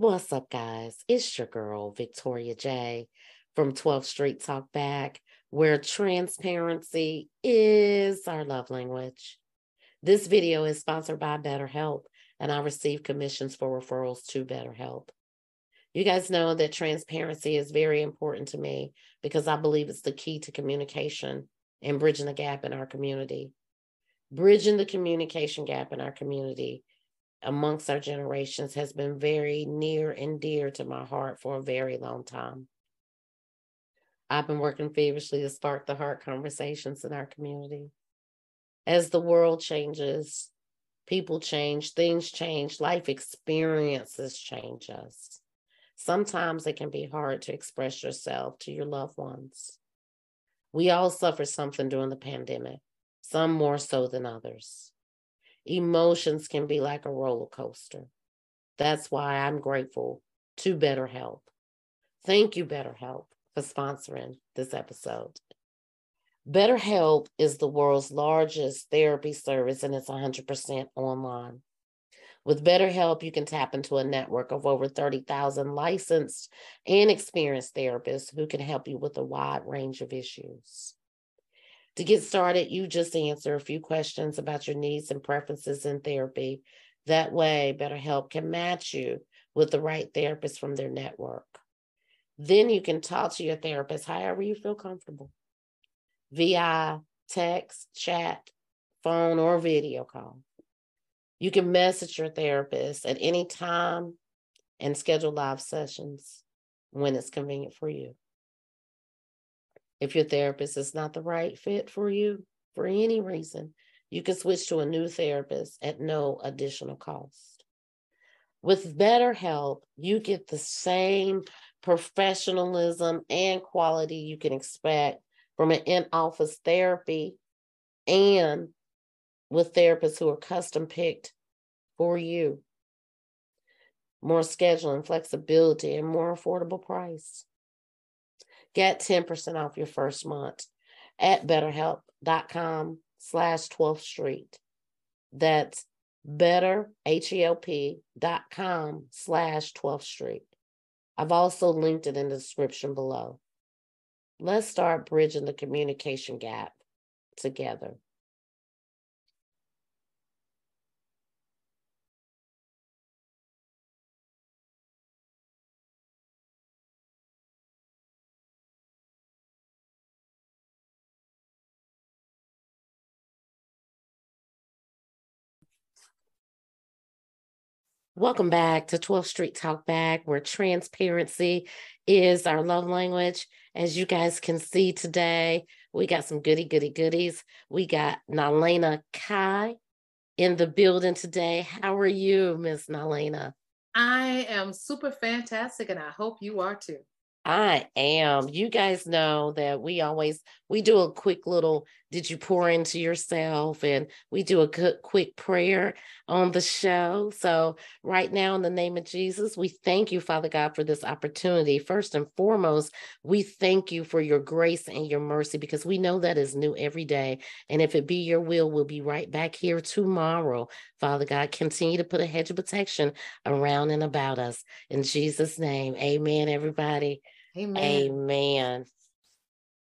What's up, guys? It's your girl, Victoria J from 12th Street Talk Back, where transparency is our love language. This video is sponsored by BetterHelp, and I receive commissions for referrals to BetterHelp. You guys know that transparency is very important to me because I believe it's the key to communication and bridging the gap in our community. Bridging the communication gap in our community amongst our generations has been very near and dear to my heart for a very long time. I've been working feverishly to spark the heart conversations in our community. As the world changes, people change, things change, life experiences change us. Sometimes it can be hard to express yourself to your loved ones. We all suffered something during the pandemic, some more so than others emotions can be like a roller coaster. That's why I'm grateful to BetterHelp. Thank you, BetterHelp, for sponsoring this episode. BetterHelp is the world's largest therapy service and it's 100% online. With BetterHelp, you can tap into a network of over 30,000 licensed and experienced therapists who can help you with a wide range of issues. To get started, you just answer a few questions about your needs and preferences in therapy. That way, BetterHelp can match you with the right therapist from their network. Then you can talk to your therapist however you feel comfortable via text, chat, phone, or video call. You can message your therapist at any time and schedule live sessions when it's convenient for you. If your therapist is not the right fit for you for any reason, you can switch to a new therapist at no additional cost. With BetterHelp, you get the same professionalism and quality you can expect from an in office therapy and with therapists who are custom picked for you. More scheduling, flexibility, and more affordable price. Get 10% off your first month at betterhelp.com slash 12th street. That's betterhelp.com slash 12th street. I've also linked it in the description below. Let's start bridging the communication gap together. Welcome back to 12th Street Talk Back, where transparency is our love language. As you guys can see today, we got some goody, goody, goodies. We got Naleighna Kai in the building today. How are you, Miss Naleighna? I am super fantastic, and I hope you are too. I am. You guys know that we always we do a quick little did you pour into yourself and we do a quick prayer on the show. So right now in the name of Jesus, we thank you Father God for this opportunity. First and foremost, we thank you for your grace and your mercy because we know that is new every day and if it be your will, we'll be right back here tomorrow. Father God, continue to put a hedge of protection around and about us. In Jesus name. Amen everybody. Amen. Amen.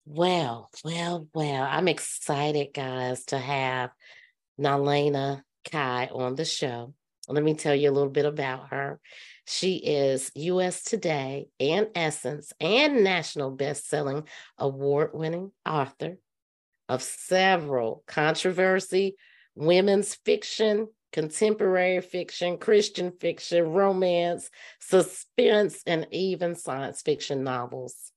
Well, well, well, I'm excited, guys, to have Naleighna Kai on the show. Let me tell you a little bit about her. She is US Today and Essence and national best-selling award-winning author of several controversy, women's fiction, contemporary fiction, Christian fiction, romance, suspense, and even science fiction novels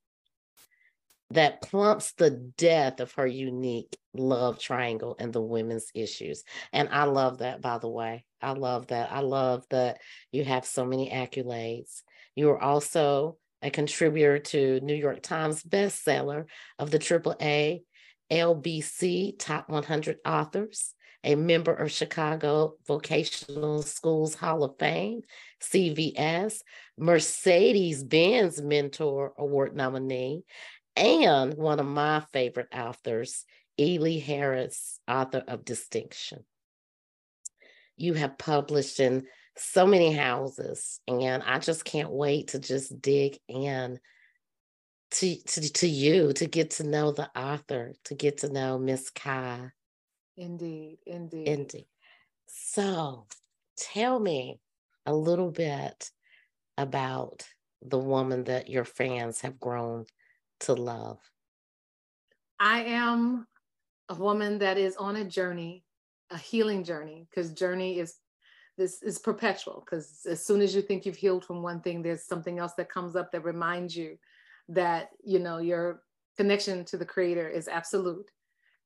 that plumps the death of her unique love triangle and the women's issues. And I love that, by the way. I love that. I love that you have so many accolades. You are also a contributor to New York Times bestseller of the AAA LBC Top 100 Authors, a member of Chicago Vocational Schools Hall of Fame, CVS, Mercedes Benz Mentor Award nominee, and one of my favorite authors, Ely Harris, author of Distinction. You have published in so many houses, and I just can't wait to just dig in to to to you to get to know the author, to get to know Miss Kai. Indeed, indeed, indeed. So, tell me a little bit about the woman that your fans have grown to love. I am a woman that is on a journey, a healing journey, because journey is this is perpetual. Because as soon as you think you've healed from one thing, there's something else that comes up that reminds you that you know your connection to the creator is absolute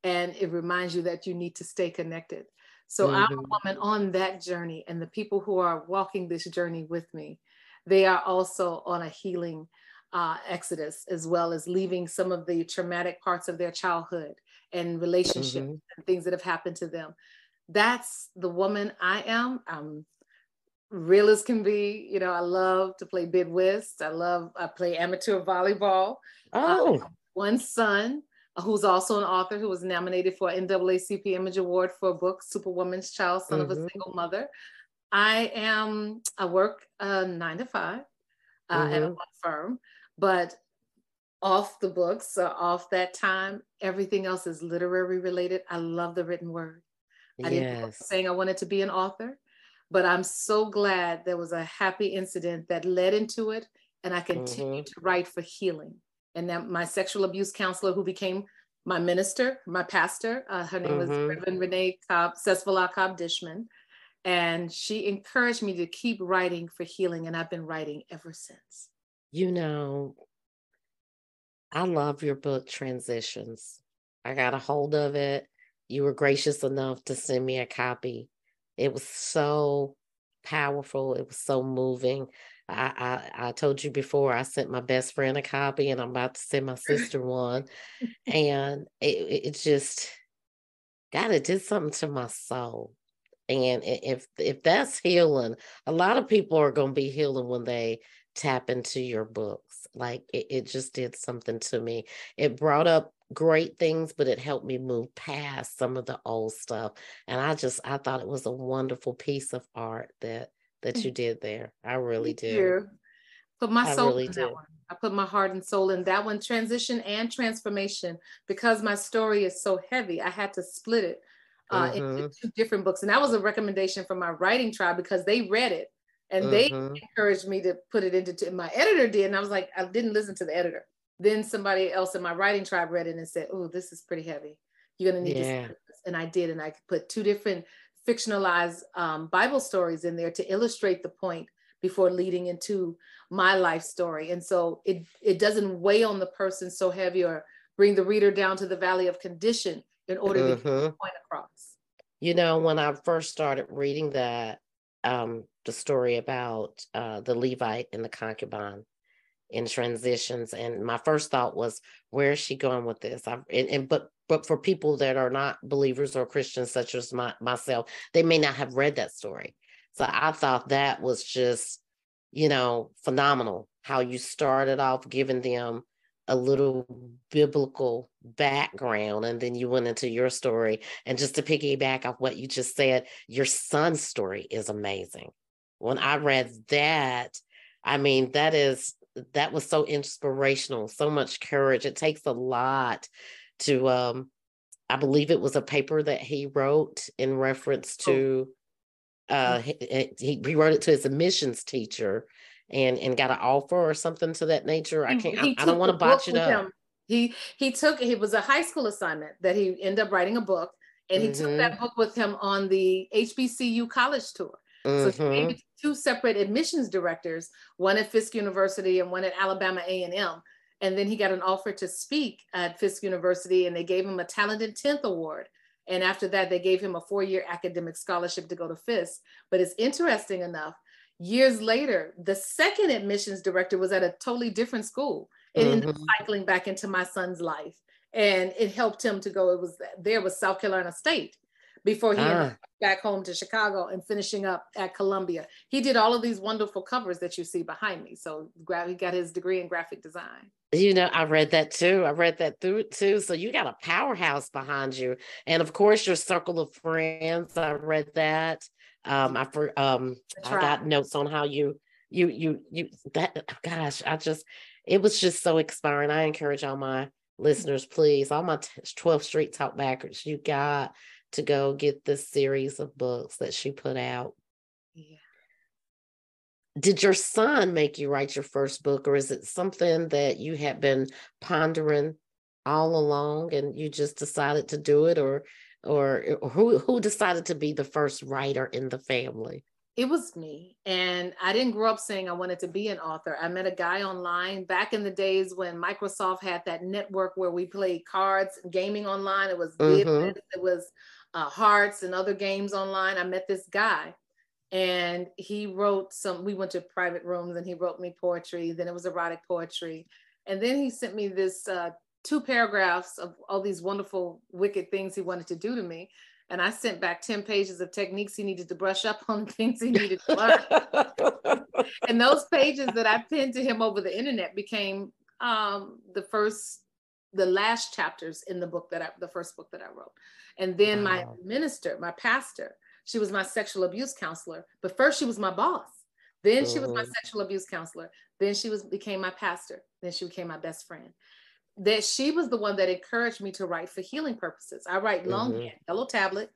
and it reminds you that you need to stay connected so mm-hmm. i'm a mm-hmm. woman on that journey and the people who are walking this journey with me they are also on a healing uh, exodus as well as leaving some of the traumatic parts of their childhood and relationships mm-hmm. and things that have happened to them that's the woman i am i'm real as can be. You know, I love to play bid whist. I love I play amateur volleyball. Oh, uh, one son who's also an author who was nominated for NAACP Image Award for a book, Superwoman's Child, Son mm-hmm. of a mm-hmm. Single Mother. I am I work uh, nine to five uh, mm-hmm. at a mm-hmm. firm, but off the books, uh, off that time, everything else is literary related. I love the written word. I yes. didn't saying I wanted to be an author but I'm so glad there was a happy incident that led into it. And I continue mm-hmm. to write for healing. And that my sexual abuse counselor, who became my minister, my pastor, uh, her name mm-hmm. was Reverend Renee Cobb, Sesfala Cobb Dishman. And she encouraged me to keep writing for healing. And I've been writing ever since. You know, I love your book, Transitions. I got a hold of it. You were gracious enough to send me a copy it was so powerful. It was so moving. I, I, I told you before I sent my best friend a copy, and I'm about to send my sister one, and it it just God, it did something to my soul. And if if that's healing, a lot of people are going to be healing when they tap into your books. Like it, it just did something to me. It brought up great things, but it helped me move past some of the old stuff. And I just I thought it was a wonderful piece of art that that mm. you did there. I really Thank did. You. Put my soul really in did. that one. I put my heart and soul in that one. Transition and transformation. Because my story is so heavy, I had to split it uh, mm-hmm. into two different books. And that was a recommendation from my writing tribe because they read it and mm-hmm. they encouraged me to put it into two. my editor did. And I was like, I didn't listen to the editor. Then somebody else in my writing tribe read it and said, "Oh, this is pretty heavy. You're gonna need yeah. this." And I did, and I put two different fictionalized um, Bible stories in there to illustrate the point before leading into my life story. And so it it doesn't weigh on the person so heavy or bring the reader down to the valley of condition in order mm-hmm. to get the mm-hmm. point across. You know, when I first started reading that, um, the story about uh, the Levite and the concubine, in transitions and my first thought was where is she going with this? I, and, and but but for people that are not believers or christians such as my, myself they may not have read that story. So i thought that was just you know phenomenal how you started off giving them a little biblical background and then you went into your story. And just to piggyback off what you just said your son's story is amazing. When i read that i mean that is that was so inspirational, so much courage. It takes a lot to um I believe it was a paper that he wrote in reference oh. to uh he, he wrote it to his admissions teacher and and got an offer or something to that nature. I can't I, I, don't want to botch it up. Him. He he took it was a high school assignment that he ended up writing a book and he mm-hmm. took that book with him on the HBCU college tour. Mm-hmm. So he made two separate admissions directors, one at Fisk University and one at Alabama A&M. And then he got an offer to speak at Fisk University and they gave him a Talented 10th Award. And after that, they gave him a four-year academic scholarship to go to Fisk. But it's interesting enough, years later, the second admissions director was at a totally different school. It mm-hmm. ended up mm-hmm. cycling back into my son's life. And it helped him to go, it was there was South Carolina State before he ah. back home to Chicago and finishing up at Columbia. He did all of these wonderful covers that you see behind me. So he got his degree in graphic design. You know, I read that too. I read that through too. So you got a powerhouse behind you. And of course, your circle of friends. I read that. Um, I for um, I got notes on how you you you you that gosh, I just it was just so inspiring. I encourage all my listeners, please, all my 12th Street Talkbackers, you got to go get this series of books that she put out. Yeah. Did your son make you write your first book, or is it something that you had been pondering all along and you just decided to do it, or or, or who who decided to be the first writer in the family? it was me. And I didn't grow up saying I wanted to be an author. I met a guy online back in the days when Microsoft had that network where we played cards, gaming online. It was mm-hmm. it was uh, Hearts and other games online. I met this guy and he wrote some, we went to private rooms and he wrote me poetry. Then it was erotic poetry. And then he sent me this uh, two paragraphs of all these wonderful, wicked things he wanted to do to me and I sent back 10 pages of techniques he needed to brush up on things he needed to learn. and those pages that I pinned to him over the internet became um, the first, the last chapters in the book that I, the first book that I wrote. And then wow. my minister, my pastor, she was my sexual abuse counselor, but first she was my boss. Then she was my mm-hmm. sexual abuse counselor. Then she was became my pastor. Then she became my best friend that she was the one that encouraged me to write for healing purposes. I write longhand, mm-hmm. yellow tablet,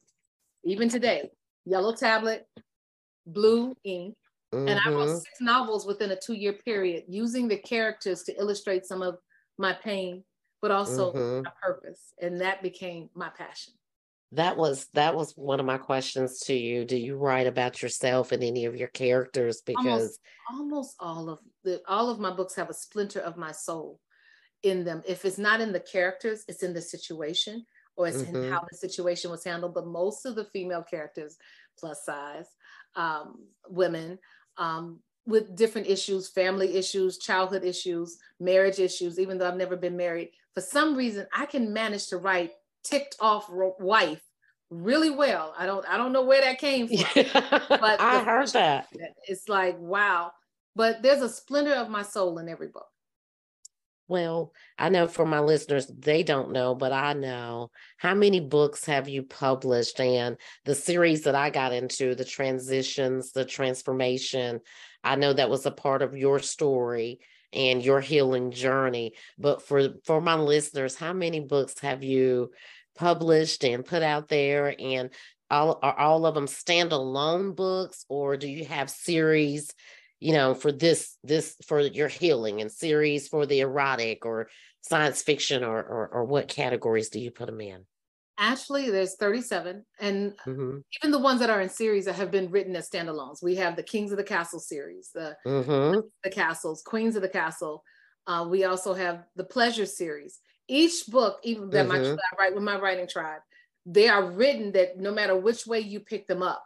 even today, yellow tablet, blue ink. Mm-hmm. And I wrote mm-hmm. six novels within a two year period using the characters to illustrate some of my pain, but also mm-hmm. purpose. And that became my passion. That was that was one of my questions to you. Do you write about yourself and any of your characters? Because almost, almost all of the all of my books have a splinter of my soul in them. If it's not in the characters, it's in the situation or it's mm-hmm. in how the situation was handled. But most of the female characters, plus size, um, women, um, with different issues, family issues, childhood issues, marriage issues, even though I've never been married, for some reason I can manage to write ticked off wife really well. I don't I don't know where that came from. but I heard that. It's like wow. But there's a splinter of my soul in every book. Well, I know for my listeners, they don't know, but I know. How many books have you published? And the series that I got into, the transitions, the transformation, I know that was a part of your story and your healing journey. But for for my listeners, how many books have you published and put out there? And all are all of them standalone books, or do you have series you know, for this, this for your healing and series for the erotic or science fiction or, or, or what categories do you put them in? Actually, there's 37, and mm-hmm. even the ones that are in series that have been written as standalones. We have the Kings of the Castle series, the mm-hmm. the Castles, Queens of the Castle. Uh, we also have the Pleasure series. Each book, even that mm-hmm. my I write with my writing tribe, they are written that no matter which way you pick them up,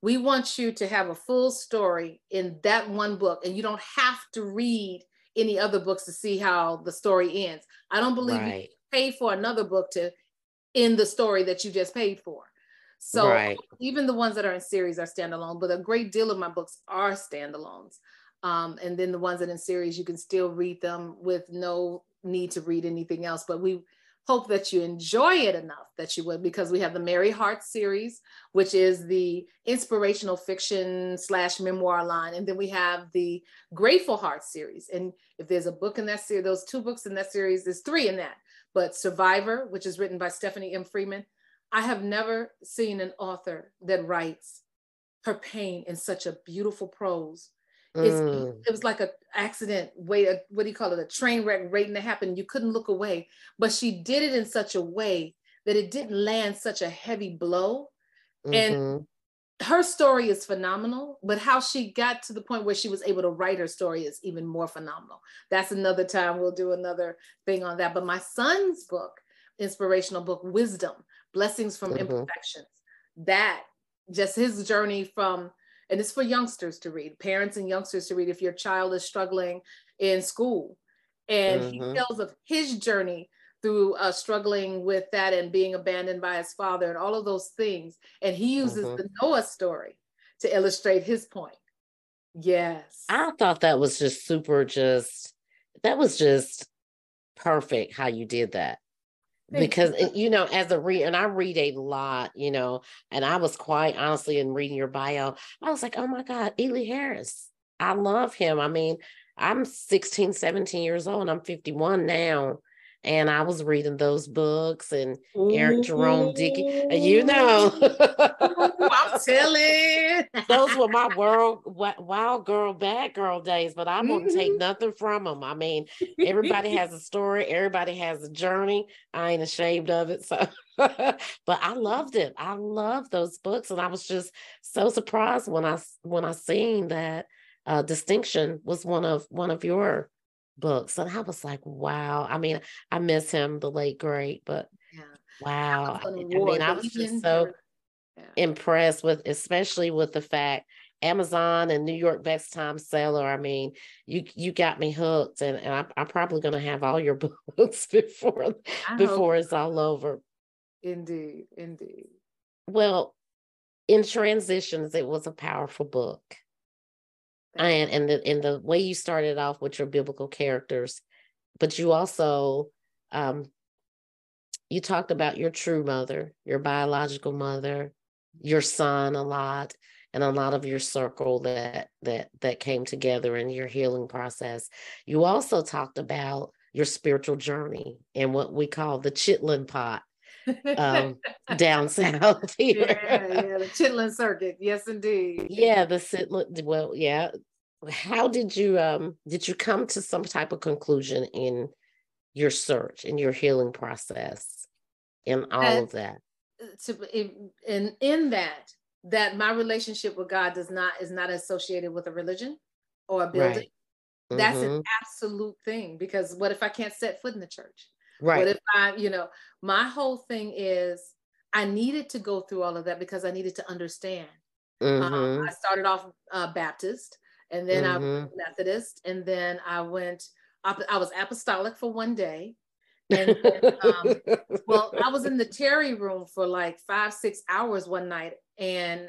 we want you to have a full story in that one book, and you don't have to read any other books to see how the story ends. I don't believe right. you pay for another book to end the story that you just paid for. So right. even the ones that are in series are standalone, but a great deal of my books are standalones. Um, and then the ones that in series, you can still read them with no need to read anything else. But we hope that you enjoy it enough that you would because we have the Merry Heart series, which is the inspirational fiction slash memoir line. And then we have the Grateful Heart series. And if there's a book in that series, those two books in that series, there's three in that. But Survivor, which is written by Stephanie M. Freeman, I have never seen an author that writes her pain in such a beautiful prose Mm. It was like an accident, way, a, what do you call it, a train wreck waiting to happen. You couldn't look away, but she did it in such a way that it didn't land such a heavy blow. Mm-hmm. And her story is phenomenal, but how she got to the point where she was able to write her story is even more phenomenal. That's another time we'll do another thing on that. But my son's book, inspirational book, Wisdom, Blessings from mm-hmm. Imperfections, that just his journey from and it's for youngsters to read, parents and youngsters to read if your child is struggling in school. And mm-hmm. he tells of his journey through uh, struggling with that and being abandoned by his father and all of those things. And he uses mm-hmm. the Noah story to illustrate his point. Yes. I thought that was just super, just, that was just perfect how you did that because you know as a read and i read a lot you know and i was quite honestly in reading your bio i was like oh my god ely harris i love him i mean i'm 16 17 years old i'm 51 now and I was reading those books and Eric Jerome Dickey. You know, I'm telling. those were my world wild girl, bad girl days. But I won't mm-hmm. take nothing from them. I mean, everybody has a story. Everybody has a journey. I ain't ashamed of it. So, but I loved it. I loved those books, and I was just so surprised when I when I seen that uh, distinction was one of one of your books. And I was like, wow. I mean, I miss him, the late great, but yeah. wow. I, I mean, I was just so yeah. impressed with, especially with the fact Amazon and New York best time seller. I mean, you you got me hooked, and, and I'm, I'm probably going to have all your books before I before it's all over. Indeed, indeed. Well, in transitions, it was a powerful book and and the and the way you started off with your biblical characters but you also um you talked about your true mother your biological mother your son a lot and a lot of your circle that that that came together in your healing process. You also talked about your spiritual journey and what we call the chitlin pot um, down south here. Yeah, yeah, the Chitlin Circuit. Yes, indeed. Yeah, the Chitlin. Well, yeah. How did you um did you come to some type of conclusion in your search in your healing process in all and, of that? To in in that that my relationship with God does not is not associated with a religion or a building. Right. That's mm-hmm. an absolute thing because what if I can't set foot in the church? Right. What if I, you know, my whole thing is I needed to go through all of that because I needed to understand. Um, mm-hmm. Um, I started off uh, Baptist, and then mm-hmm. I went Methodist, and then I went. I was apostolic for one day, and then, um, well, I was in the Terry room for like five, six hours one night, and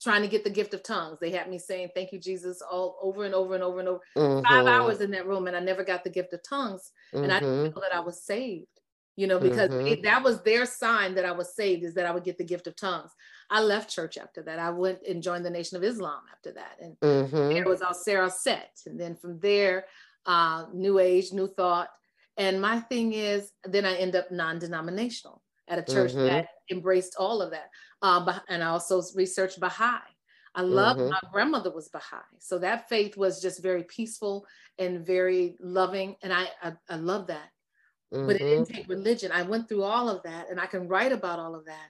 trying to get the gift of tongues. They had me saying "Thank you, Jesus" all over and over and over and over. Mm-hmm. Five hours in that room, and I never got the gift of tongues, mm-hmm. and I didn't mm-hmm. know that I was saved. You know, because mm-hmm. it, that was their sign that I was saved is that I would get the gift of tongues. I left church after that. I went and joined the Nation of Islam after that, and mm-hmm. there was all Sarah Set, and then from there, uh, New Age, New Thought, and my thing is, then I end up non-denominational at a church mm-hmm. that embraced all of that, uh, and I also researched Baha'i. I love mm-hmm. my grandmother was Baha'i, so that faith was just very peaceful and very loving, and I I, I love that. Mm-hmm. But it didn't mm-hmm. take religion. I went through all of that, and I can write about all of that.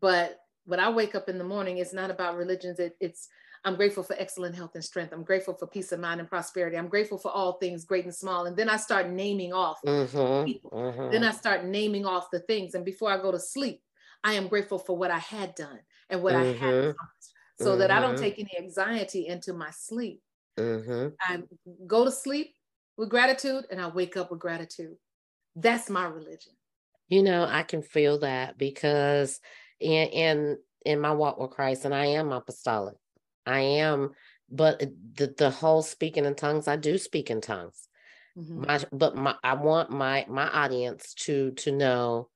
But when I wake up in the morning, it's not about religions. It, it's I'm grateful for excellent health and strength. I'm grateful for peace of mind and prosperity. I'm grateful for all things great and small. And then I start naming off mm-hmm, people. Mm-hmm. Then I start naming off the things. And before I go to sleep, I am grateful for what I had done and what mm-hmm. I had mm-hmm. so that I don't mm-hmm. take any anxiety into my sleep. Mm-hmm. I go to sleep with gratitude and I wake up with gratitude. That's my religion. You know, I can feel that because in in in my walk with Christ, and I am apostolic. I am, but the the whole speaking in tongues, I do speak in tongues. Mm-hmm. My, but my I want my my audience to to know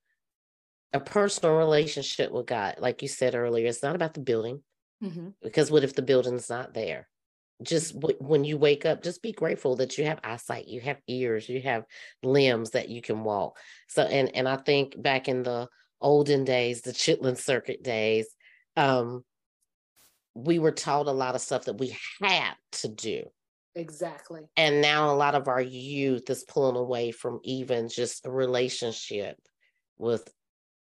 a personal relationship with God. Like you said earlier, it's not about the building. Mm-hmm. Because what if the building's not there? Just w- when you wake up, just be grateful that you have eyesight, you have ears, you have limbs that you can walk. So, and and I think back in the olden days, the Chitlin Circuit days, um, we were taught a lot of stuff that we had to do. Exactly. And now a lot of our youth is pulling away from even just a relationship with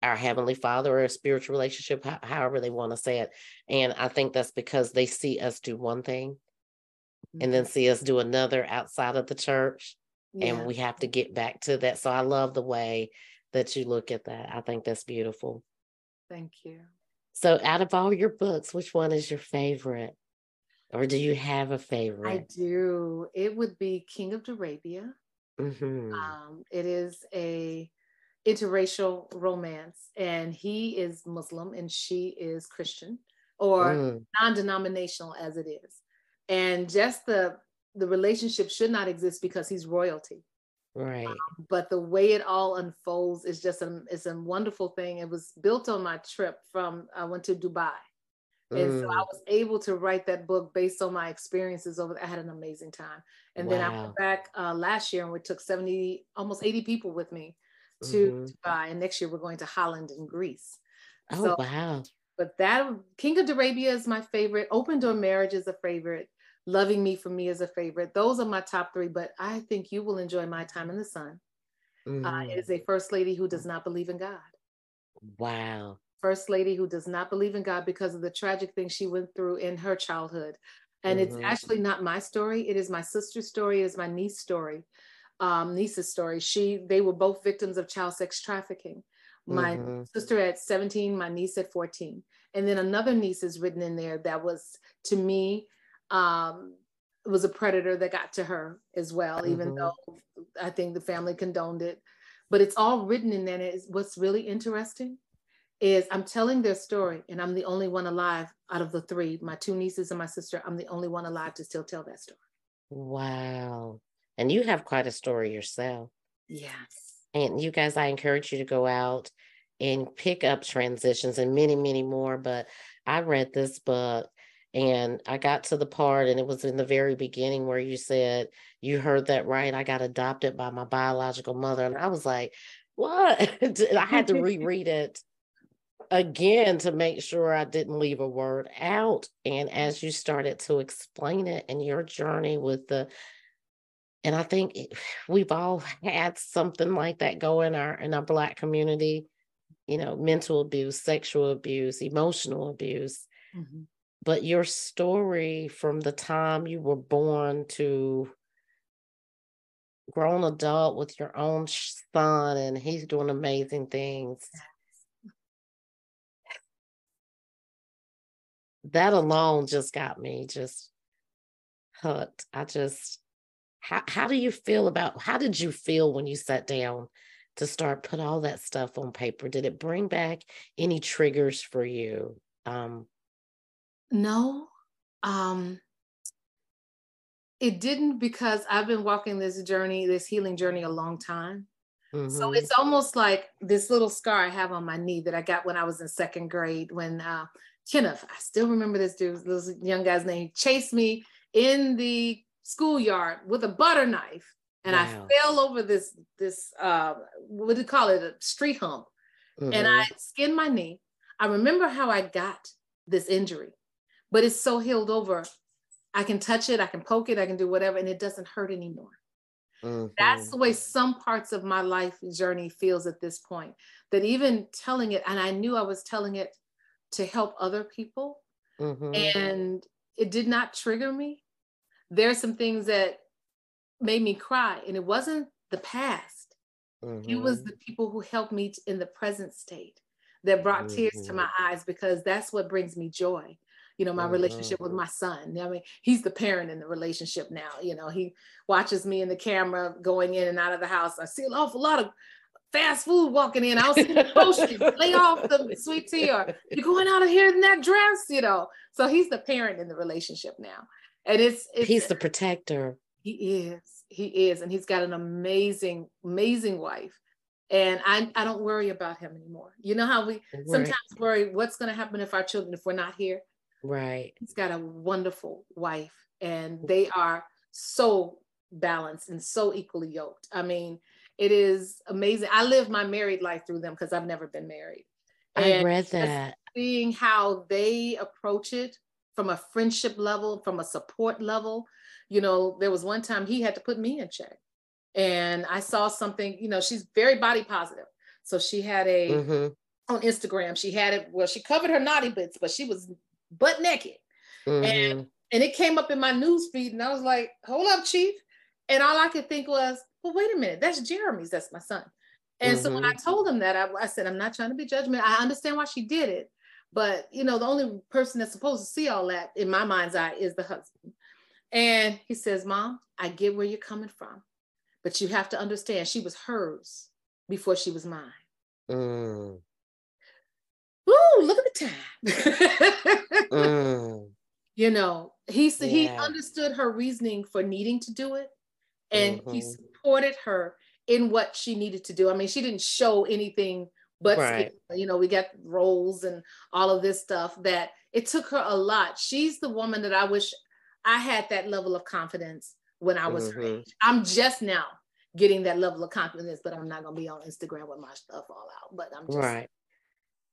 our Heavenly Father or a spiritual relationship, however they want to say it. And I think that's because they see us do one thing mm-hmm. and then mm-hmm. see us do another outside of the church. Yeah. And we have to get back to that. So I love the way that you look at that. I think that's beautiful. Thank you. So, out of all your books, which one is your favorite? Or do you have a favorite? I do. It would be King of Durabia. Mm-hmm. Um, it is a interracial romance, and he is Muslim and she is Christian, or mm. non-denominational as it is. And just the the relationship should not exist because he's royalty. Right. Um, but the way it all unfolds is just a it's a wonderful thing. It was built on my trip from I went to Dubai. And mm. so I mm. was able to write that book based on my experiences over there. I had an amazing time. And wow. then I went back uh, last year and we took 70, almost 80 people with me to mm-hmm. Dubai. And next year we're going to Holland and Greece. Oh, so, wow. But that King of Durabia is my favorite. Open Door Marriage is a favorite. Loving Me for Me is a favorite. Those are my top three, but I think you will enjoy My Time in the Sun. Mm-hmm. Uh, it is a first lady who does not believe in God. Wow first lady who does not believe in God because of the tragic things she went through in her childhood. And mm-hmm. it's actually not my story. It is my sister's story. It is my niece's story, um, niece's story. She, they were both victims of child sex trafficking. My mm-hmm. sister at 17, my niece at 14. And then another niece is written in there that was to me, um, was a predator that got to her as well, mm-hmm. even though I think the family condoned it. But it's all written in there. Is what's really interesting is I'm telling their story, and I'm the only one alive out of the three, my two nieces and my sister. I'm the only one alive to still tell that story. Wow. And you have quite a story yourself. Yes. And you guys, I encourage you to go out and pick up transitions and many, many more. But I read this book and I got to the part, and it was in the very beginning where you said, You heard that right. I got adopted by my biological mother. And I was like, What? I had to reread it again to make sure I didn't leave a word out. And as you started to explain it and your journey with the, and I think we've all had something like that go in our in our black community, you know, mental abuse, sexual abuse, emotional abuse. Mm-hmm. But your story from the time you were born to grown adult with your own son and he's doing amazing things that alone just got me just hooked. I just how how do you feel about how did you feel when you sat down to start put all that stuff on paper? Did it bring back any triggers for you? Um no. Um it didn't because I've been walking this journey, this healing journey a long time. Mm-hmm. So it's almost like this little scar I have on my knee that I got when I was in second grade when uh, Kenneth, I still remember this dude, this young guy's name, chased me in the schoolyard with a butter knife. And wow. I fell over this, this uh, what do you call it, a street hump. Mm-hmm. And I skinned my knee. I remember how I got this injury, but it's so healed over. I can touch it, I can poke it, I can do whatever, and it doesn't hurt anymore. Mm-hmm. That's the way some parts of my life journey feels at this point. That even telling it, and I knew I was telling it to help other people. Mm-hmm. And it did not trigger me. There are some things that made me cry, and it wasn't the past. Mm-hmm. It was mm-hmm. the people who helped me in the present state that brought mm-hmm. tears to my mm-hmm. eyes because that's what brings me joy. You know, my relationship with my son. I mean, he's the parent in the relationship now. You know, he watches me in the camera going in and out of the house. I see an awful lot of fast food walking in. I was in the lay off the sweet tea, or you're going out of here in that dress, you know. So he's the parent in the relationship now. And it's, it's he's the protector. He is. He is. And he's got an amazing, amazing wife. And I, I don't worry about him anymore. You know how we right. sometimes worry what's going to happen if our children, if we're not here? Right. He's got a wonderful wife and mm. they are so balanced and so equally yoked. I mean, it is amazing. I live my married life through them because I've never been married. And I read that. Seeing how they approach it from a friendship level, from a support level. You know, there was one time he had to put me in check. And I saw something, you know, she's very body positive. So she had a mm-hmm. on Instagram, she had it well, she covered her naughty bits, but she was butt naked. Mm-hmm. And and it came up in my news feed, and I was like, hold up, chief. And all I could think was, well, wait a minute, that's Jeremy's, that's my son. And mm-hmm. so when I mm-hmm. told him that, I, I, said, I'm not trying to be judgment. I understand why she did it. But, you know, the only person that's supposed to see all that in my mind's eye is the husband. And he says, Mom, I get where you're coming from, but you have to understand she was hers before she was mine. Mm. Ooh, look at the time. mm. You know, he, yeah. he understood her reasoning for needing to do it and mm-hmm. he supported her in what she needed to do. I mean, she didn't show anything but right. you know, we got roles and all of this stuff that it took her a lot. She's the woman that I wish I had that level of confidence when I was mm-hmm. her age. I'm just now getting that level of confidence, but I'm not gonna be on Instagram with my stuff all out. But I'm just right.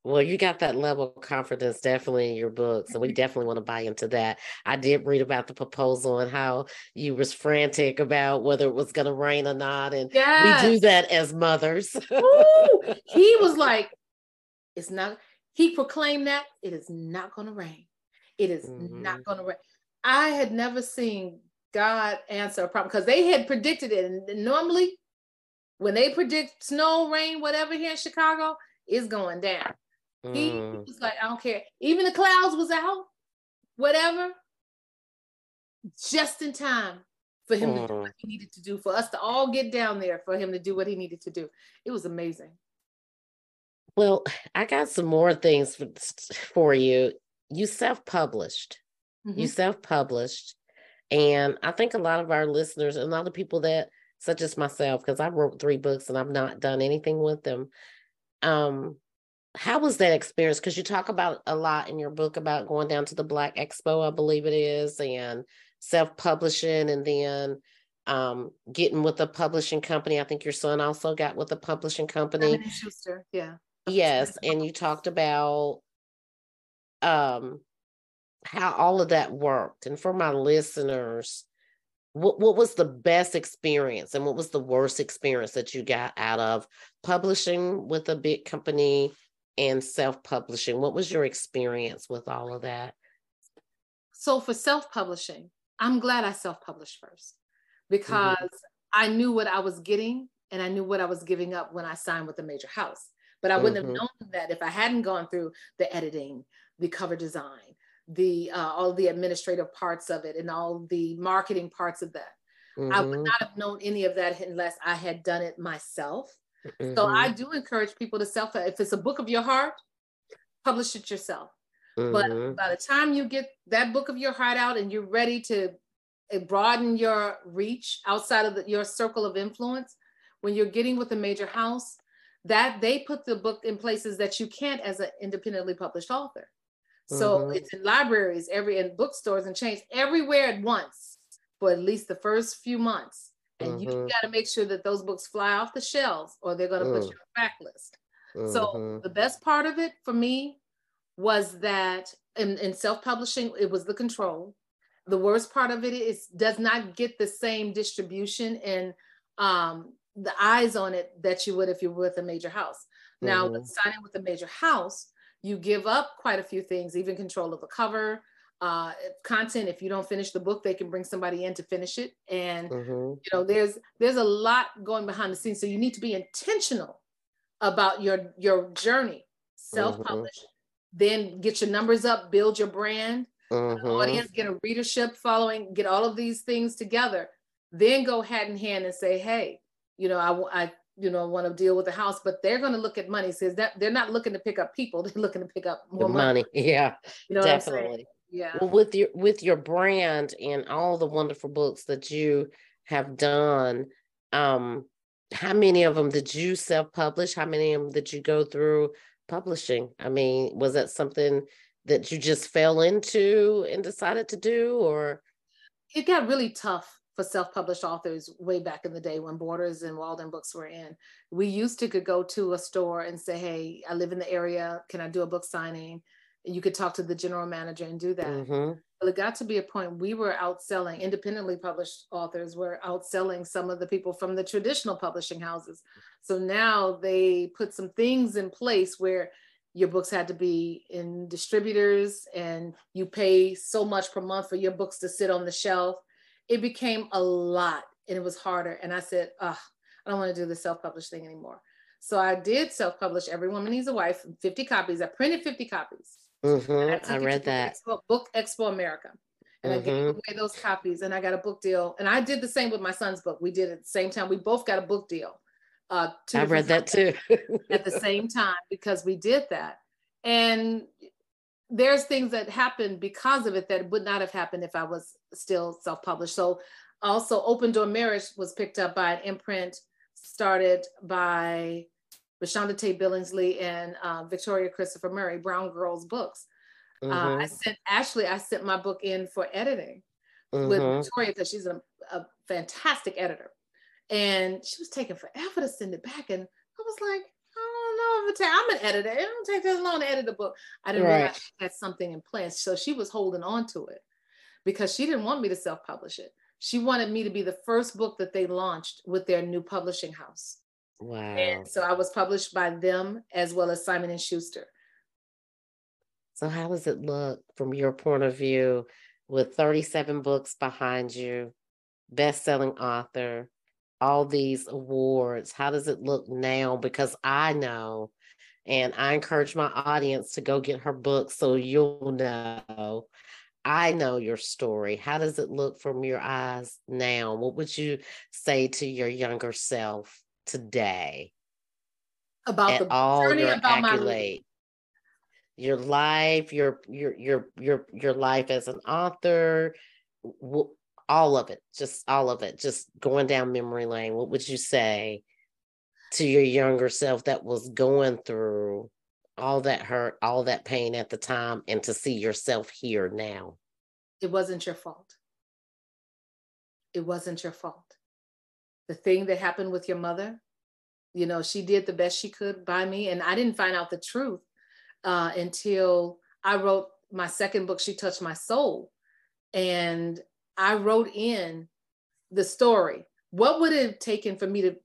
Well, you got that level of confidence definitely in your books, and we definitely want to buy into that. I did read about the proposal and how you was frantic about whether it was going to rain or not. And yes. we do that as mothers. Ooh, he was like, it's not, he proclaimed that it is not going to rain. It is mm-hmm. not going to rain. I had never seen God answer a problem because they had predicted it. And normally, when they predict snow, rain, whatever here in Chicago, it's going down. He mm. was like, I don't care. Even the clouds was out, whatever, just in time for him mm. to do what mm. he needed to do, for us to all get down there for him to do what he needed to do. It was amazing. Well, I got some more things for, for you. You self published. Mm-hmm. You self published. And I think a lot of our listeners and a lot of people that, such as myself, because I wrote three books and I've not done anything with them, um, how was that experience? Because you talk about a lot in your book about going down to the Black Expo, I believe it is, and self-publishing, and then um, getting with a publishing company. I think your son also got with a publishing company. Schuster, yeah. Yes, and you talked about um, how all of that worked. And for my listeners, what, what was the best experience and what was the worst experience that you got out of publishing with a big company and self-publishing what was your experience with all of that so for self-publishing i'm glad i self-published first because mm-hmm. i knew what i was getting and i knew what i was giving up when i signed with a major house but i wouldn't mm-hmm. have known that if i hadn't gone through the editing the cover design the uh, all the administrative parts of it and all the marketing parts of that mm-hmm. i would mm-hmm. not have known any of that unless i had done it myself Mm-hmm. So I do encourage people to self, if it's a book of your heart, publish it yourself. Mm-hmm. But by the time you get that book of your heart out and you're ready to eh, broaden your reach outside of the, your circle of influence, when you're getting with a major house, that they put the book in places that you can't as an independently published author. So mm-hmm. it's in libraries, every in bookstores and chains everywhere at once for at least the first few months and mm-hmm. you got to make sure that those books fly off the shelves or they're going to mm. put you on backlist. Mm-hmm. So the best part of it for me was that in, in self-publishing, it was the control. The worst part of it is does not get the same distribution and um, the eyes on it that you would if you were with a major house. Now, mm-hmm. signing with a major house, you give up quite a few things, even control of the cover, uh, content if you don't finish the book they can bring somebody in to finish it and mm-hmm. you know there's there's a lot going behind the scenes so you need to be intentional about your your journey self-publish mm-hmm. then get your numbers up build your brand mm-hmm. audience get a readership following get all of these things together then go hand in hand and say hey you know i, I you know want to deal with the house but they're going to look at money says that they're not looking to pick up people they're looking to pick up more money. money. yeah you know definitely yeah. Well with your with your brand and all the wonderful books that you have done um how many of them did you self-publish? How many of them did you go through publishing? I mean was that something that you just fell into and decided to do or? It got really tough for self-published authors way back in the day when borders and walden books were in. We used to could go to a store and say hey i live in the area. Can i do a book signing you could talk to the general manager and do that. Mm-hmm. But it got to be a point we were outselling independently published authors were outselling some of the people from the traditional publishing houses. So now they put some things in place where your books had to be in distributors and you pay so much per month for your books to sit on the shelf. It became a lot and it was harder. And I said, oh, I don't want to do the self-published thing anymore. So I did self-publish Every Woman Needs a Wife, 50 copies. I printed 50 copies. Mm-hmm. I, I read that. Expo, book Expo America. And mm-hmm. I gave away those copies and I got a book deal. And I did the same with my son's book. We did at the same time. We both got a book deal. Uh, I read that too. at the same time because we did that. And there's things that happened because of it that would not have happened if I was still self-published. So also Open Door Marriage was picked up by an imprint started by ReShonda Tate Billingsley and uh, Victoria Christopher Murray, Brown Girls Books. Mm-hmm. Uh, I mm-hmm. sent Ashley, I sent my book in for editing mm-hmm. with Victoria because she's a, a, fantastic editor. And she was taking forever to send it back. And I was like, I don't know if I'm an editor. It don't take that long to edit a book. I didn't right. realize she had something in place. So she was holding on to it because she didn't want me to self-publish it. She wanted me to be the first book that they launched with their new publishing house. Wow. And so I was published by them as well as Simon and Schuster. So how does it look from your point of view with 37 books behind you, best-selling author, all these awards? How does it look now? Because I know, and I encourage my audience to go get her book so you'll know. I know your story. How does it look from your eyes now? What would you say to your younger self today? About the all your about accolade your life, your your your your your life as an author, all of it, just all of it, just going down memory lane. What would you say to your younger self that was going through all that hurt, all that pain at the time, and to see yourself here now? It wasn't your fault. It wasn't your fault. The thing that happened with your mother, you know, she did the best she could by me, and I didn't find out the truth uh, until I wrote my second book, She Touched My Soul. And I wrote in the story. What would it have taken for me to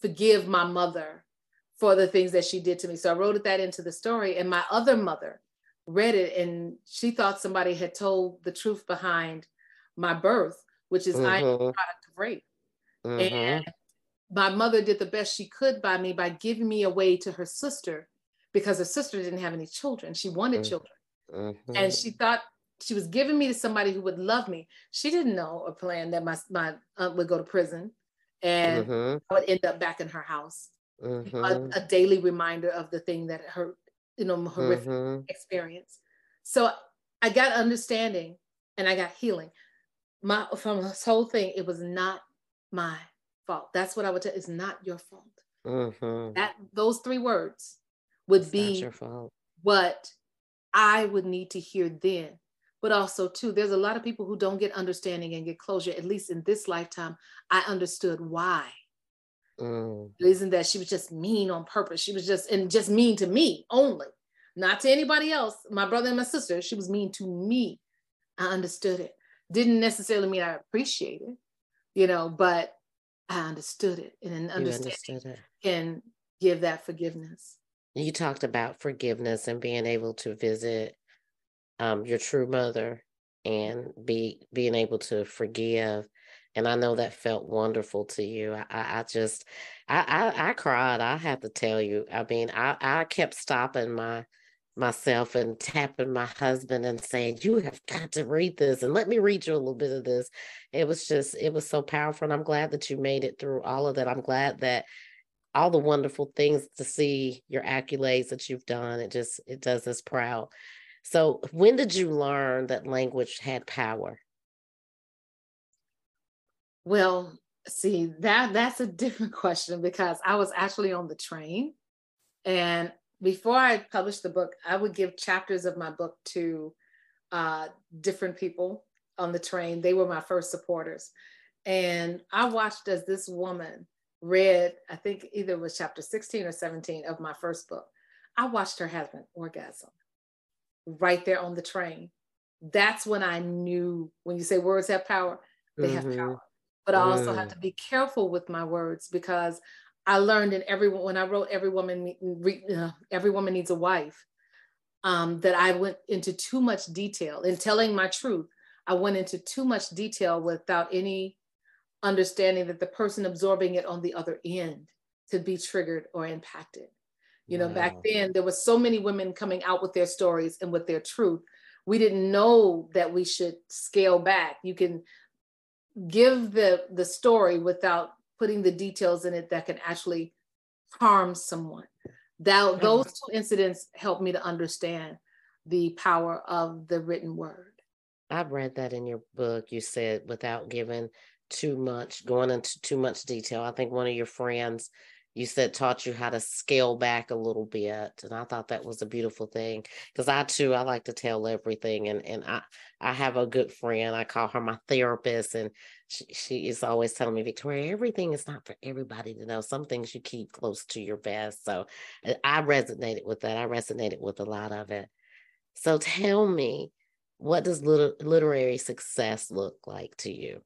forgive my mother for the things that she did to me? So I wrote that into the story. And my other mother read it and she thought somebody had told the truth behind my birth, which is mm-hmm. I am a product of rape. Mm-hmm. And my mother did the best she could by me by giving me away to her sister because her sister didn't have any children. She wanted mm-hmm. children. Mm-hmm. And she thought she was giving me to somebody who would love me. She didn't know or plan that my, my aunt would go to prison and mm-hmm. I would end up back in her house. A, mm-hmm. a, daily reminder of the thing that her, you know, horrific mm-hmm. experience. So I got understanding and I got healing. My from this whole thing, it was not my fault. That's what I would tell. It's not your fault. Mm-hmm. That those three words would it's be what I would need to hear then. But also, too, there's a lot of people who don't get understanding and get closure. At least in this lifetime, I understood why. Mm. It isn't that she was just mean on purpose. She was just and just mean to me only, not to anybody else. My brother and my sister. She was mean to me. I understood it. Didn't necessarily mean I appreciate it, you know, but I understood it and an understanding it. can give that forgiveness. You talked about forgiveness and being able to visit um, your true mother and be being able to forgive. And i know that felt wonderful to you. I, I just I, I, I cried. I have to tell you. I mean i i kept stopping my myself and tapping my husband and saying you have got to read this and let me read you a little bit of this it was just it was so powerful and i'm glad that you made it through all of that i'm glad that all the wonderful things to see your accolades that you've done. It just it does us proud. So when did you learn that language had power? Well, see, that that's a different question because I was actually on the train and before I published the book, I would give chapters of my book to uh, different people on the train. They were my first supporters. And I watched as this woman read, I think either was chapter 16 or 17 of my first book. I watched her husband orgasm right there on the train. That's when I knew when you say words have power, they mm-hmm. have power. But I also mm. have to be careful with my words because I learned in every when I wrote every woman uh, every woman needs a wife um, that I went into too much detail in telling my truth. I went into too much detail without any understanding that the person absorbing it on the other end could be triggered or impacted. You know, wow. back then there was so many women coming out with their stories and with their truth. We didn't know that we should scale back. You can give the the story without putting the details in it that can actually harm someone. That those two incidents helped me to understand the power of the written word. I've read that in your book. You said without giving too much, going into too much detail. I think one of your friends you said taught you how to scale back a little bit and i thought that was a beautiful thing because i too i like to tell everything and and i i have a good friend i call her my therapist and she, she is always telling me victoria everything is not for everybody to know some things you keep close to your vest so uh, i resonated with that i resonated with a lot of it. So tell me what does literary success look like to you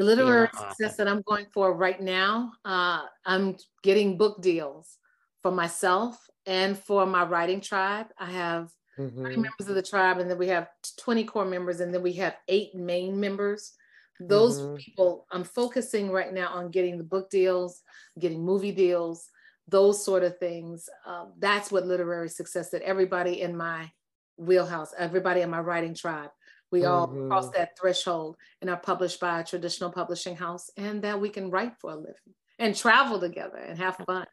the literary success that I'm going for right now, uh, I'm getting book deals for myself and for my writing tribe. I have mm-hmm. members of the tribe, and then we have 20 core members, and then we have eight main members. Those mm-hmm. people, I'm focusing right now on getting the book deals, getting movie deals, those sort of things. Um, that's what literary success that everybody in my wheelhouse, everybody in my writing tribe we all mm-hmm. cross that threshold and are published by a traditional publishing house and that we can write for a living and travel together and have fun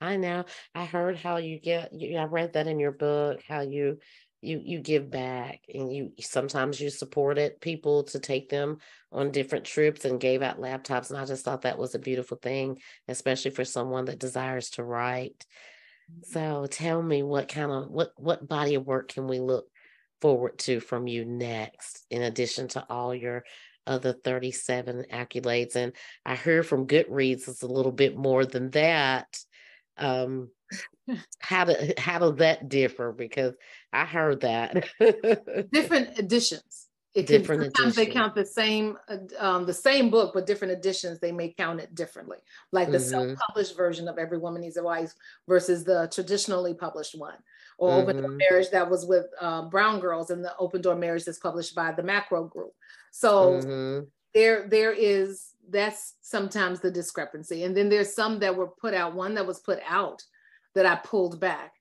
i know i heard how you get you, i read that in your book how you you you give back and you sometimes you supported people to take them on different trips and gave out laptops and i just thought that was a beautiful thing especially for someone that desires to write mm-hmm. so tell me what kind of what what body of work can we look forward to from you next, in addition to all your other 37 accolades? And I heard from Goodreads it's a little bit more than that. Um, how do how does that differ? Because I heard that different editions. It different can, sometimes editions. they count the same um, the same book, but different editions they may count it differently. Like the mm-hmm. self-published version of Every Woman Needs a Wife versus the traditionally published one or mm-hmm. Open Door mm-hmm. Marriage that was with uh, Brown Girls and the Open Door Marriage that's published by the Macro Group. So mm-hmm. there, there is that's sometimes the discrepancy. And then there's some that were put out. One that was put out that I pulled back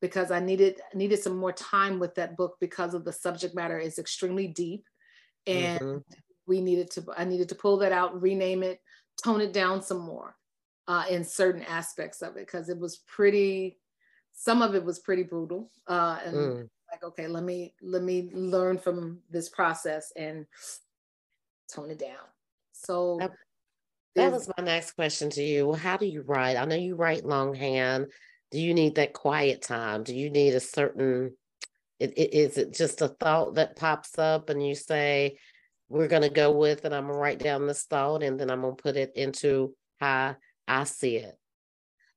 because I needed needed some more time with that book because of the subject matter is extremely deep, and mm-hmm. we needed to I needed to pull that out, rename it, tone it down some more uh, in certain aspects of it because it was pretty some of it was pretty brutal uh, and mm. like okay let me let me learn from this process and tone it down. So that, that was my next question to you. Well how do you write? I know you write longhand. Do you need that quiet time? Do you need a certain it, it, is it just a thought that pops up and you say we're going to go with it i'm going to write down this thought and then i'm going to put it into how i see it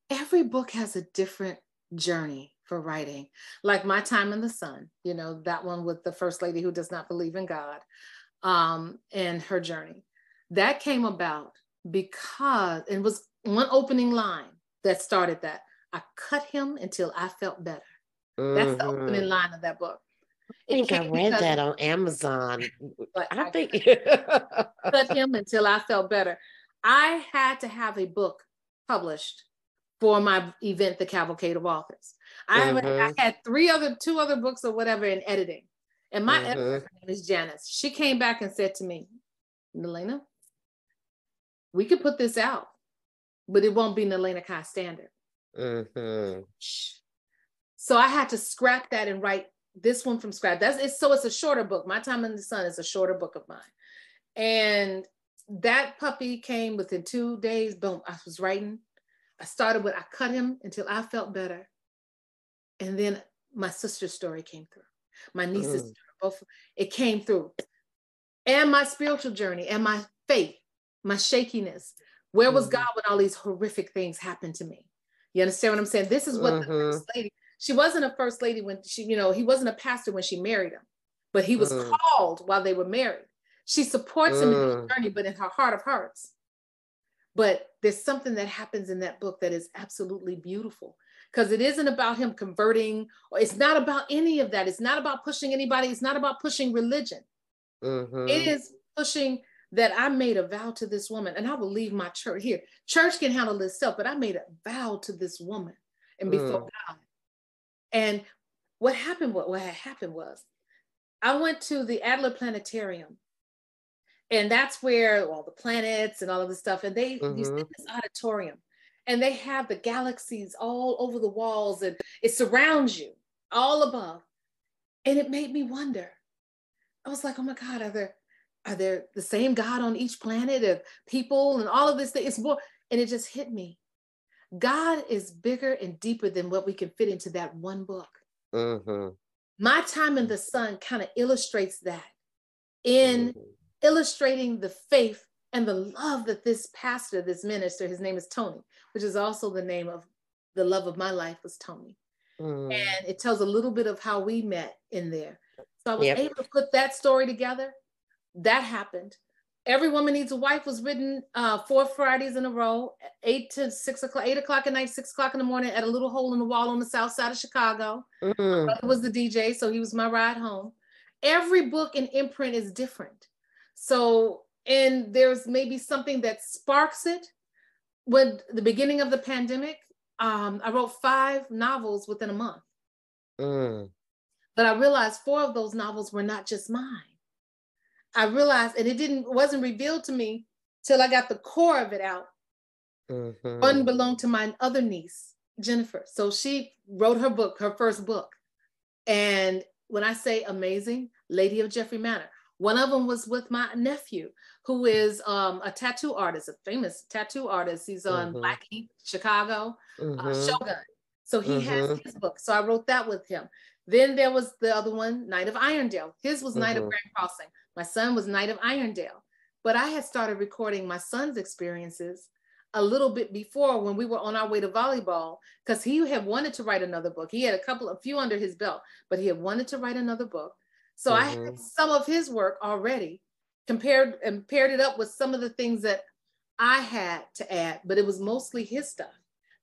every book has a different journey for writing. Like My Time in the Sun, you know, that one with the first lady who does not believe in God um, and her journey. That came about because it was one opening line that started that. I cut him until I felt better. Mm-hmm. That's the opening mm-hmm. line of that book. I think I read that on Amazon. But I, I think cut him until I felt better. I had to have a book published for my event, The Cavalcade of Authors. I, mm-hmm. I had three other, two other books or whatever in editing. And my mm-hmm. editor, name is Janice. She came back and said to me, Naleighna, we could put this out, but it won't be Naleighna Kai standard. Mm-hmm. So I had to scrap that and write this one from scratch. That's it's so it's a shorter book. My Time in the Sun is a shorter book of mine. And that puppy came within two days. Boom, I was writing I started with I cut him until I felt better. And then my sister's story came through. My niece's mm. story, both it came through. And my spiritual journey and my faith, my shakiness. Where was mm. God when all these horrific things happened to me? You understand what I'm saying? This is what mm-hmm. the first lady, she wasn't a first lady when she, you know, he wasn't a pastor when she married him, but he was mm. called while they were married. She supports him in his mm. journey, but in her heart of hearts, but there's something that happens in that book that is absolutely beautiful because it isn't about him converting or it's not about any of that. It's not about pushing anybody. It's not about pushing religion. Mm-hmm. It is pushing that I made a vow to this woman and I will leave my church here. Church can handle itself, but I made a vow to this woman and before mm. God. And what happened, what, what had happened was I went to the Adler Planetarium and that's where all the planets and all of the stuff and they mm-hmm. you see this auditorium and they have the galaxies all over the walls and it surrounds you all above and it made me wonder i was like oh my god are there are there the same God on each planet of people and all of this thing? It's more, and it just hit me. God is bigger and deeper than what we can fit into that one book. Mm-hmm. My time in the sun kind of illustrates that in mm-hmm. Illustrating the faith and the love that this pastor, this minister, his name is Tony, which is also the name of the love of my life was Tony. Mm. And it tells a little bit of how we met in there. So I was yep. able to put that story together. That happened. Every Woman Needs a Wife was written uh, four Fridays in a row, eight to six o'clock, eight o'clock at night, six o'clock in the morning at a little hole in the wall on the south side of Chicago. Mm-hmm. My was the DJ, so he was my ride home. Every book and imprint is different. So, and there's maybe something that sparks it. When the beginning of the pandemic, um, I wrote five novels within a month. Mm. But I realized four of those novels were not just mine. I realized, and it didn't wasn't revealed to me till I got the core of it out. Mm-hmm. One belonged to my other niece, Jennifer. So she wrote her book, her first book. And when I say amazing, Lady of Jeffrey Manor. One of them was with my nephew, who is um, a tattoo artist, a famous tattoo artist. He's on mm-hmm. Black Ink, Chicago, uh, mm-hmm. uh, Shogun. So he has mm-hmm. his book. So I wrote that with him. Then there was the other one, Knight of Irondale. His was Knight of mm-hmm. Grand Crossing. My son was Knight of Irondale. But I had started recording my son's experiences a little bit before when we were on our way to volleyball because he had wanted to write another book. He had a couple, a few under his belt, but he had wanted to write another book. So mm-hmm. I had mm-hmm. some of his work already compared and paired it up with some of the things that I had to add, but it was mostly his stuff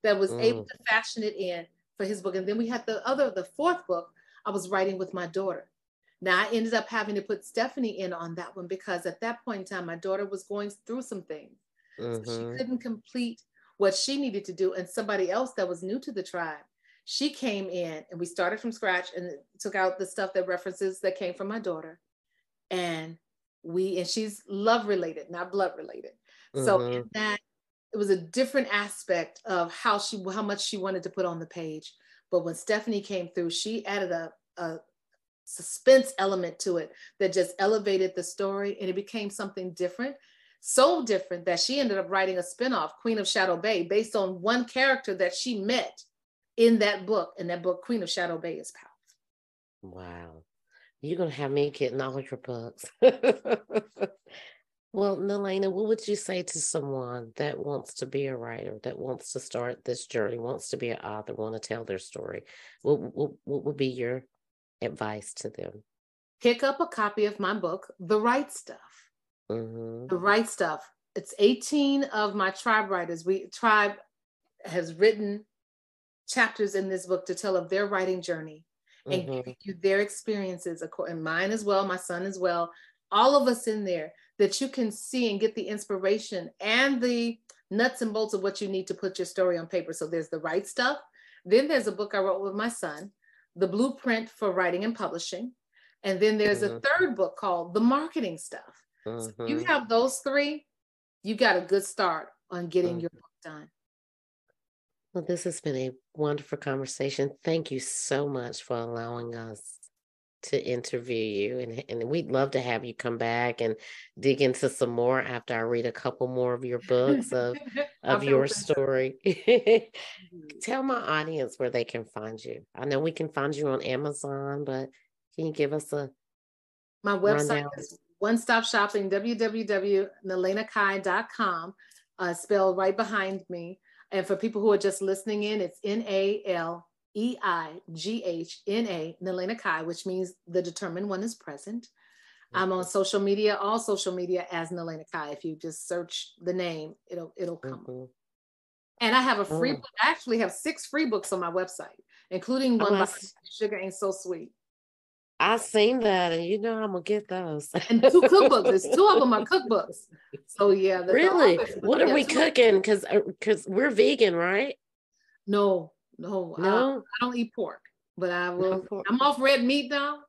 that was mm. able to fashion it in for his book. And then we had the other, the fourth book I was writing with my daughter. Now I ended up having to put Stephanie in on that one because at that point in time, my daughter was going through some things. Mm-hmm. So she mm-hmm. couldn't complete what she needed to do. And somebody else that was new to the tribe, she came in and we started from scratch and took out the stuff that references that came from my daughter. And we, and she's love related, not blood related. Mm-hmm. So in that, it was a different aspect of how she, how much she wanted to put on the page. But when Stephanie came through, she added a, a suspense element to it that just elevated the story and it became something different so different that she ended up writing a spin-off queen of shadow bay based on one character that she met in that book in that book queen of shadow bay is powerful wow you're going to have me getting all your books well Naleighna, what would you say to someone that wants to be a writer that wants to start this journey wants to be an author want to tell their story what, what, what would be your advice to them? Pick up a copy of my book, The Right Stuff. Mm-hmm. The Right Stuff. It's 18 of my tribe writers. We tribe has written chapters in this book to tell of their writing journey and mm-hmm. giving you their experiences, and mine as well, my son as well, all of us in there that you can see and get the inspiration and the nuts and bolts of what you need to put your story on paper. So there's the right stuff. Then there's a book I wrote with my son the blueprint for writing and publishing. And then there's mm-hmm. a third book called The Marketing Stuff. Mm-hmm. So you have those three, you got a good start on getting mm-hmm. your book done. Well, this has been a wonderful conversation. Thank you so much for allowing us to interview you and, and we'd love to have you come back and dig into some more after I read a couple more of your books of of your story. Mm-hmm. Tell my audience where they can find you. I know we can find you on Amazon, but can you give us a my website rundown? is one stop shopping www.naleighnakai.com uh, spelled right behind me. And for people who are just listening in, it's N A L E I G H N A, Naleighna Kai, which means the determined one is present. I'm on social media, all social media as Naleighna Kai. If you just search the name, it'll it'll come. Mm-hmm. And I have a free oh. book. I actually have six free books on my website, including one oh, by Sugar Ain't So Sweet. I seen that, and you know I'm gonna get those. and two cookbooks. There's two of them are cookbooks. So yeah. Really? what are we cooking? Because because uh, we're vegan, right? No, no, no, I, I don't eat pork, but I will. No I'm off red meat now,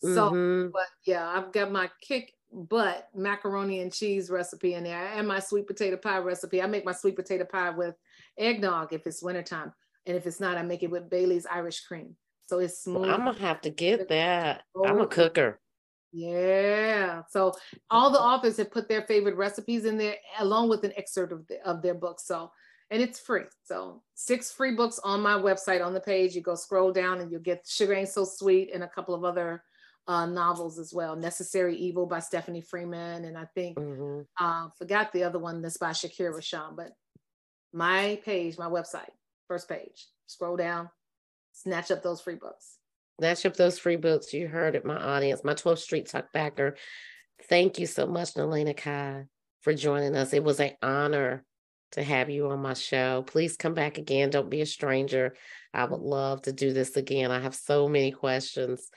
so mm-hmm. but yeah, I've got my kick butt macaroni and cheese recipe in there, and my sweet potato pie recipe. I make my sweet potato pie with eggnog if it's wintertime, and if it's not, I make it with Bailey's Irish cream. So it's smooth. I'm gonna have to get that. I'm a cooker. Yeah. So all the authors have put their favorite recipes in there along with an excerpt of, the, of their book. So, and it's free. So six free books on my website on the page. You go scroll down and you'll get Sugar Ain't So Sweet and a couple of other uh, novels as well. Necessary Evil by Stephanie Freeman. And I think, mm-hmm. uh, forgot the other one that's by Shakira Rashawn, but my page, my website, first page, scroll down, snatch up those free books. Snatch up those free books. You heard it, my audience, my 12th Street Talk backer. Thank you so much, Naleighna Kai, for joining us. It was an honor to have you on my show. Please come back again. Don't be a stranger. I would love to do this again. I have so many questions.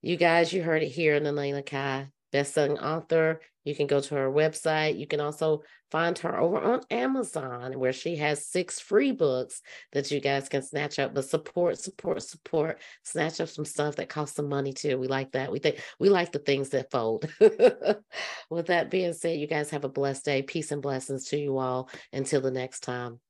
You guys, you heard it here Naleighna Kai, best-selling author. You can go to her website. You can also find her over on Amazon, where she has six free books that you guys can snatch up. But support, support, support. Snatch up some stuff that costs some money too. We like that. We think we like the things that fold. With that being said, you guys have a blessed day. Peace and blessings to you all. Until the next time.